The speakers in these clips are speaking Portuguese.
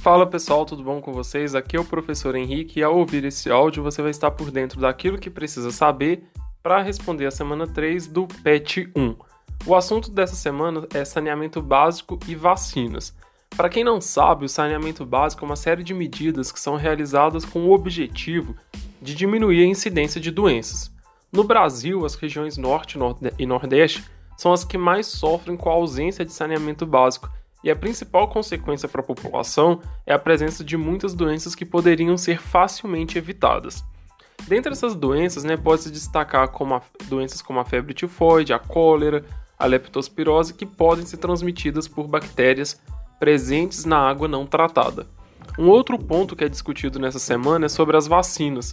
Fala pessoal, tudo bom com vocês? Aqui é o professor Henrique e ao ouvir esse áudio você vai estar por dentro daquilo que precisa saber para responder a semana 3 do PET 1. O assunto dessa semana é saneamento básico e vacinas. Para quem não sabe, o saneamento básico é uma série de medidas que são realizadas com o objetivo de diminuir a incidência de doenças. No Brasil, as regiões Norte e Nordeste são as que mais sofrem com a ausência de saneamento básico e a principal consequência para a população é a presença de muitas doenças que poderiam ser facilmente evitadas. Dentre essas doenças, né, pode-se destacar como a, doenças como a febre tifoide, a cólera, a leptospirose, que podem ser transmitidas por bactérias presentes na água não tratada. Um outro ponto que é discutido nessa semana é sobre as vacinas.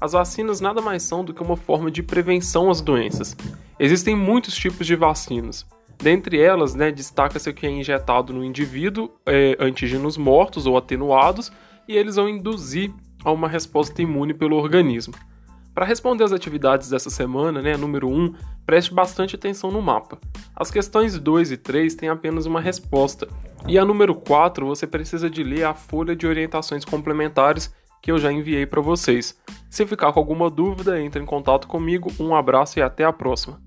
As vacinas nada mais são do que uma forma de prevenção às doenças. Existem muitos tipos de vacinas. Dentre elas, né, destaca-se que é injetado no indivíduo é, antígenos mortos ou atenuados e eles vão induzir a uma resposta imune pelo organismo. Para responder às atividades dessa semana, né, número 1, preste bastante atenção no mapa. As questões 2 e 3 têm apenas uma resposta, e a número 4 você precisa de ler a folha de orientações complementares que eu já enviei para vocês. Se ficar com alguma dúvida, entre em contato comigo. Um abraço e até a próxima.